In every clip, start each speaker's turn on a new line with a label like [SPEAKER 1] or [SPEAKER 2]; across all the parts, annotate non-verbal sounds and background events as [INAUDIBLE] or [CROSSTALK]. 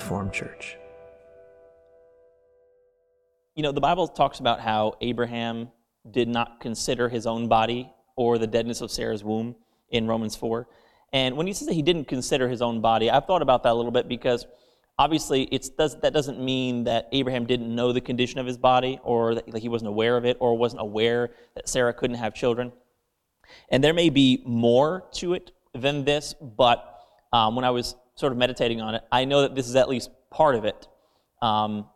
[SPEAKER 1] Reformed Church.
[SPEAKER 2] You know, the Bible talks about how Abraham did not consider his own body or the deadness of Sarah's womb in Romans 4. And when he says that he didn't consider his own body, I've thought about that a little bit because obviously does, that doesn't mean that Abraham didn't know the condition of his body or that he wasn't aware of it or wasn't aware that Sarah couldn't have children. And there may be more to it than this, but um, when I was sort of meditating on it, I know that this is at least part of it. Um,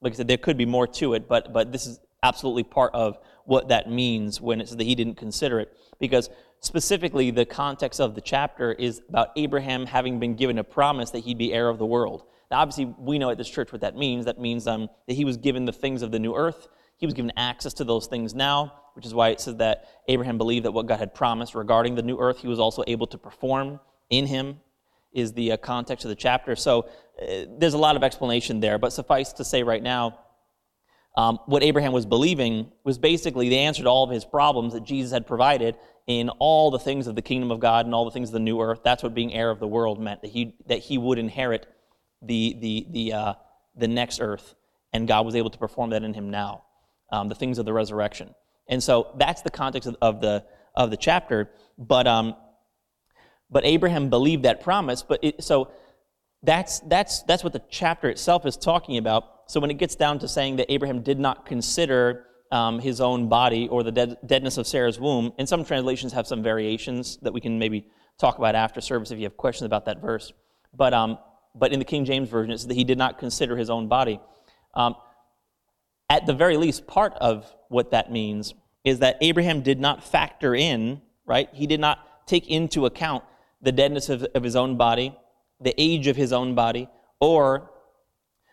[SPEAKER 2] like I said, there could be more to it, but, but this is absolutely part of what that means when it says that he didn't consider it. Because specifically, the context of the chapter is about Abraham having been given a promise that he'd be heir of the world. Now, obviously, we know at this church what that means. That means um, that he was given the things of the new earth. He was given access to those things now, which is why it says that Abraham believed that what God had promised regarding the new earth, he was also able to perform in him, is the uh, context of the chapter. So uh, there's a lot of explanation there, but suffice to say right now, um, what Abraham was believing was basically the answer to all of his problems that Jesus had provided in all the things of the kingdom of God and all the things of the new earth. That's what being heir of the world meant, that he, that he would inherit the, the, the, uh, the next earth, and God was able to perform that in him now, um, the things of the resurrection. And so that's the context of, of the, of the chapter. But, um, but Abraham believed that promise. But it, so that's, that's, that's what the chapter itself is talking about. So when it gets down to saying that Abraham did not consider um, his own body or the dead, deadness of Sarah's womb, and some translations have some variations that we can maybe talk about after service if you have questions about that verse. But, um, but in the King James Version, it says that he did not consider his own body. Um, at the very least, part of what that means is that Abraham did not factor in, right? He did not take into account the deadness of, of his own body, the age of his own body, or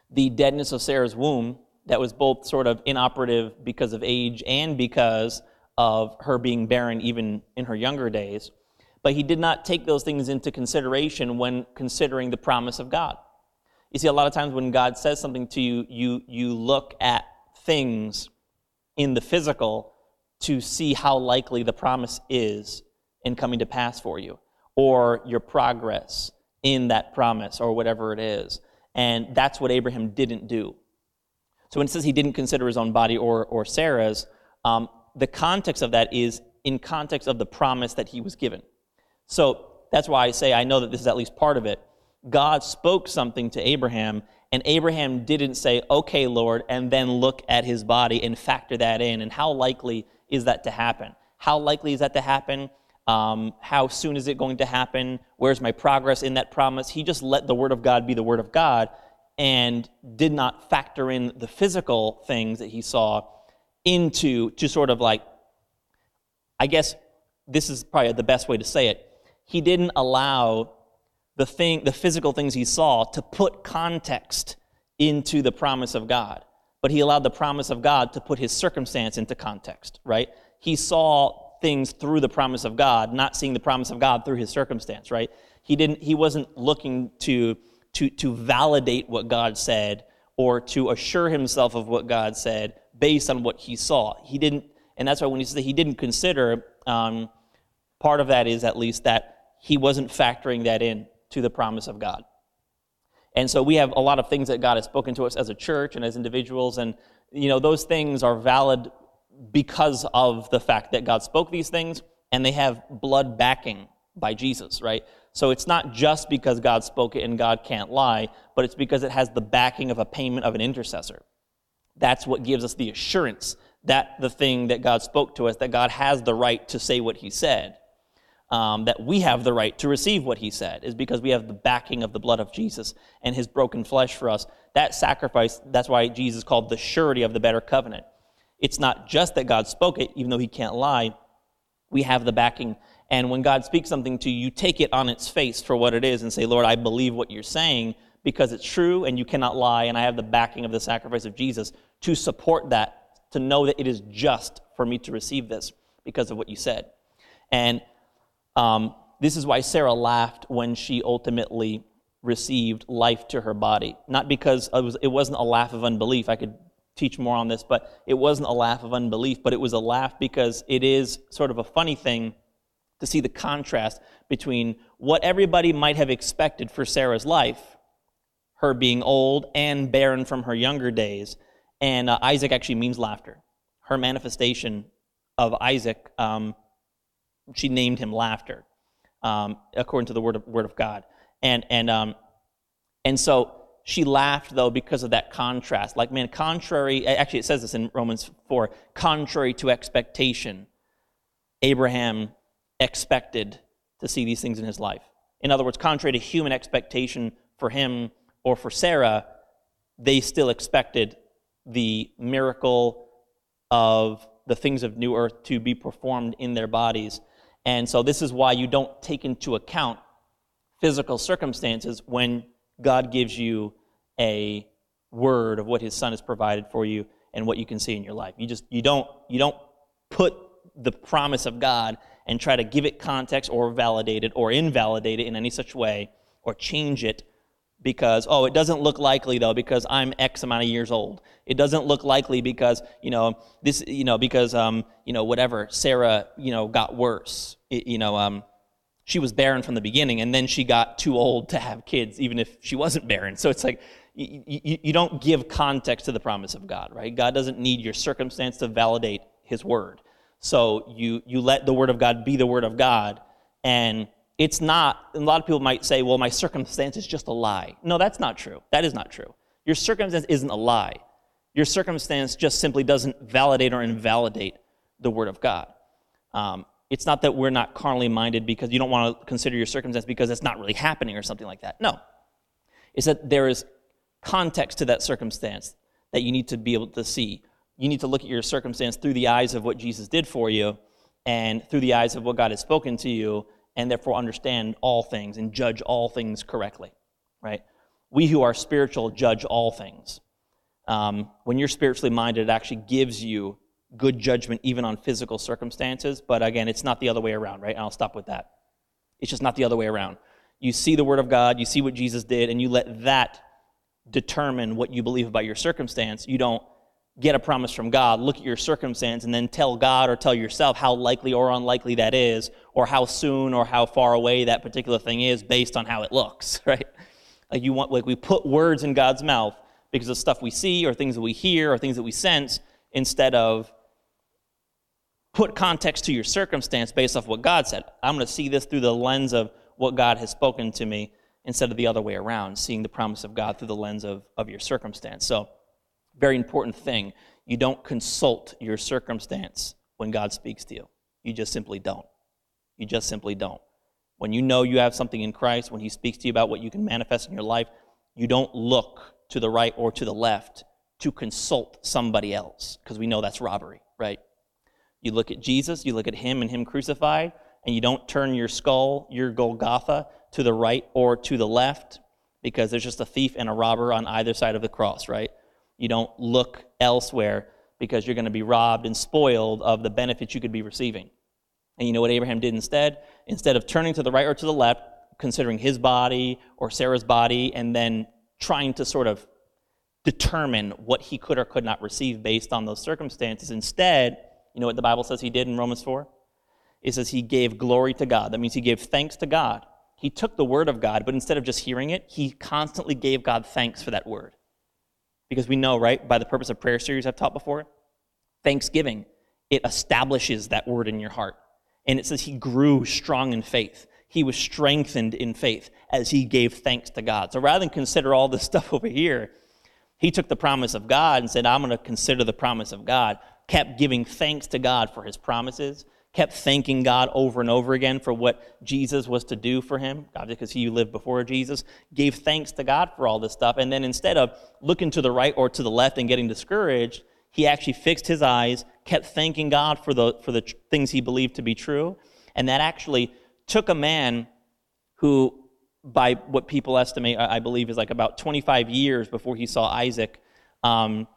[SPEAKER 2] the deadness of Sarah's womb that was both sort of inoperative because of age and because of her being barren even in her younger days. But he did not take those things into consideration when considering the promise of God. You see, a lot of times when God says something to you, you, you look at things in the physical to see how likely the promise is in coming to pass for you, or your progress in that promise, or whatever it is. And that's what Abraham didn't do. So when it says he didn't consider his own body or, or Sarah's, um, the context of that is in context of the promise that he was given. So that's why I say I know that this is at least part of it. God spoke something to Abraham, and Abraham didn't say, okay, Lord, and then look at his body and factor that in. And how likely is that to happen? How likely is that to happen? Um, how soon is it going to happen? Where's my progress in that promise? He just let the Word of God be the Word of God and did not factor in the physical things that he saw into, to sort of like, I guess this is probably the best way to say it. He didn't allow the thing, the physical things he saw to put context into the promise of God. But he allowed the promise of God to put his circumstance into context, right? He saw things through the promise of God, not seeing the promise of God through his circumstance, right? He didn't he wasn't looking to to to validate what God said or to assure himself of what God said based on what he saw. He didn't and that's why when he said he didn't consider um, part of that is at least that he wasn't factoring that in to the promise of God. And so we have a lot of things that God has spoken to us as a church and as individuals and you know those things are valid because of the fact that God spoke these things and they have blood backing by Jesus, right? So it's not just because God spoke it and God can't lie, but it's because it has the backing of a payment of an intercessor. That's what gives us the assurance that the thing that God spoke to us, that God has the right to say what He said, um, that we have the right to receive what He said, is because we have the backing of the blood of Jesus and His broken flesh for us. That sacrifice, that's why Jesus called the surety of the better covenant. It's not just that God spoke it, even though He can't lie. We have the backing. And when God speaks something to you, you take it on its face for what it is and say, Lord, I believe what you're saying because it's true and you cannot lie. And I have the backing of the sacrifice of Jesus to support that, to know that it is just for me to receive this because of what you said. And um, this is why Sarah laughed when she ultimately received life to her body. Not because it, was, it wasn't a laugh of unbelief. I could teach more on this, but it wasn't a laugh of unbelief, but it was a laugh because it is sort of a funny thing to see the contrast between what everybody might have expected for Sarah's life, her being old and barren from her younger days. And uh, Isaac actually means laughter. Her manifestation of Isaac, um, she named him laughter, um, according to the word of, word of God. And, and, um, and so she laughed, though, because of that contrast. Like, man, contrary, actually, it says this in Romans 4 contrary to expectation, Abraham expected to see these things in his life. In other words, contrary to human expectation for him or for Sarah, they still expected the miracle of the things of new earth to be performed in their bodies. And so, this is why you don't take into account physical circumstances when God gives you a word of what his son has provided for you and what you can see in your life. You just you don't you don't put the promise of God and try to give it context or validate it or invalidate it in any such way or change it because oh it doesn't look likely though because i'm x amount of years old it doesn't look likely because you know this you know because um you know whatever sarah you know got worse it, you know um she was barren from the beginning and then she got too old to have kids even if she wasn't barren so it's like you, you, you don't give context to the promise of god right god doesn't need your circumstance to validate his word so you you let the word of God be the word of God, and it's not. and a lot of people might say, "Well, my circumstance is just a lie." No, that's not true. That is not true. Your circumstance isn't a lie. Your circumstance just simply doesn't validate or invalidate the word of God. Um, it's not that we're not carnally minded because you don't want to consider your circumstance because it's not really happening or something like that. No. It's that there is context to that circumstance that you need to be able to see you need to look at your circumstance through the eyes of what Jesus did for you and through the eyes of what God has spoken to you, and therefore understand all things and judge all things correctly, right? We who are spiritual judge all things. Um, when you're spiritually minded, it actually gives you good judgment even on physical circumstances. But again, it's not the other way around, right? And I'll stop with that. It's just not the other way around. You see the Word of God, you see what Jesus did, and you let that determine what you believe about your circumstance. You don't get a promise from God, look at your circumstance, and then tell God or tell yourself how likely or unlikely that is, or how soon or how far away that particular thing is based on how it looks, [LAUGHS] right? Like you want like we put words in God's mouth because of stuff we see or things that we hear or things that we sense instead of put context to your circumstance based off what God said. I'm going to see this through the lens of what God has spoken to me instead of the other way around, seeing the promise of God through the lens of, of your circumstance. So very important thing. You don't consult your circumstance when God speaks to you. You just simply don't. You just simply don't. When you know you have something in Christ, when He speaks to you about what you can manifest in your life, you don't look to the right or to the left to consult somebody else, because we know that's robbery, right? You look at Jesus, you look at Him and Him crucified, and you don't turn your skull, your Golgotha, to the right or to the left, because there's just a thief and a robber on either side of the cross, right? You don't look elsewhere because you're going to be robbed and spoiled of the benefits you could be receiving. And you know what Abraham did instead? Instead of turning to the right or to the left, considering his body or Sarah's body, and then trying to sort of determine what he could or could not receive based on those circumstances, instead, you know what the Bible says he did in Romans 4? It says he gave glory to God. That means he gave thanks to God. He took the word of God, but instead of just hearing it, he constantly gave God thanks for that word. Because we know, right, by the purpose of prayer series I've taught before, thanksgiving, it establishes that word in your heart. And it says he grew strong in faith. He was strengthened in faith as he gave thanks to God. So rather than consider all this [LAUGHS] stuff over here, he took the promise of God and said, I'm going to consider the promise of God. Kept giving thanks to God for his promises kept thanking God over and over again for what Jesus was to do for him, obviously because he lived before Jesus, gave thanks to God for all this stuff. And then instead of looking to the right or to the left and getting discouraged, he actually fixed his eyes, kept thanking God for the, for the things he believed to be true. And that actually took a man who, by what people estimate, I believe, is like about 25 years before he saw Isaac. Um,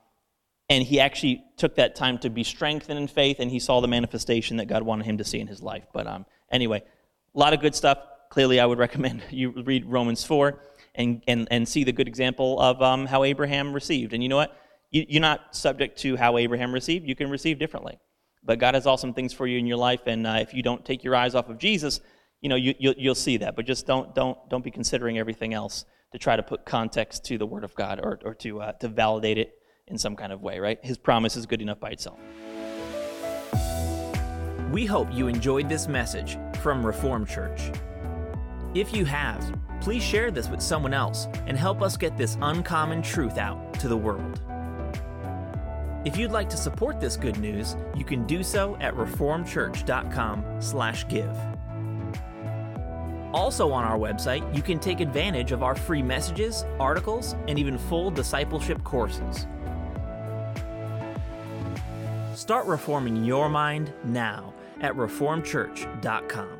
[SPEAKER 2] and he actually took that time to be strengthened in faith and he saw the manifestation that god wanted him to see in his life. But um, anyway a lot of good stuff. Clearly i would recommend [LAUGHS] you read romans 4 and, and, and see the good example of um, how abraham received. And you know what? You, you're not subject to how abraham received. You can receive differently. But god has awesome things for you in your life. And uh, if you don't take your eyes off of jesus you know you, you'll, you'll see that. But just don't don't don't be considering everything else to try to put context to the Word of God or, or to, uh, to validate it in some kind of way, right? His promise is good enough by itself.
[SPEAKER 1] We hope you enjoyed this message from Reformed Church. If you have, please share this with someone else and help us get this uncommon truth out to the world. If you'd like to support this good news, you can do so at reformedchurch.com/give. Also on our website, you can take advantage of our free messages, articles, and even full discipleship courses. Start reforming your mind now at reformedchurch.com.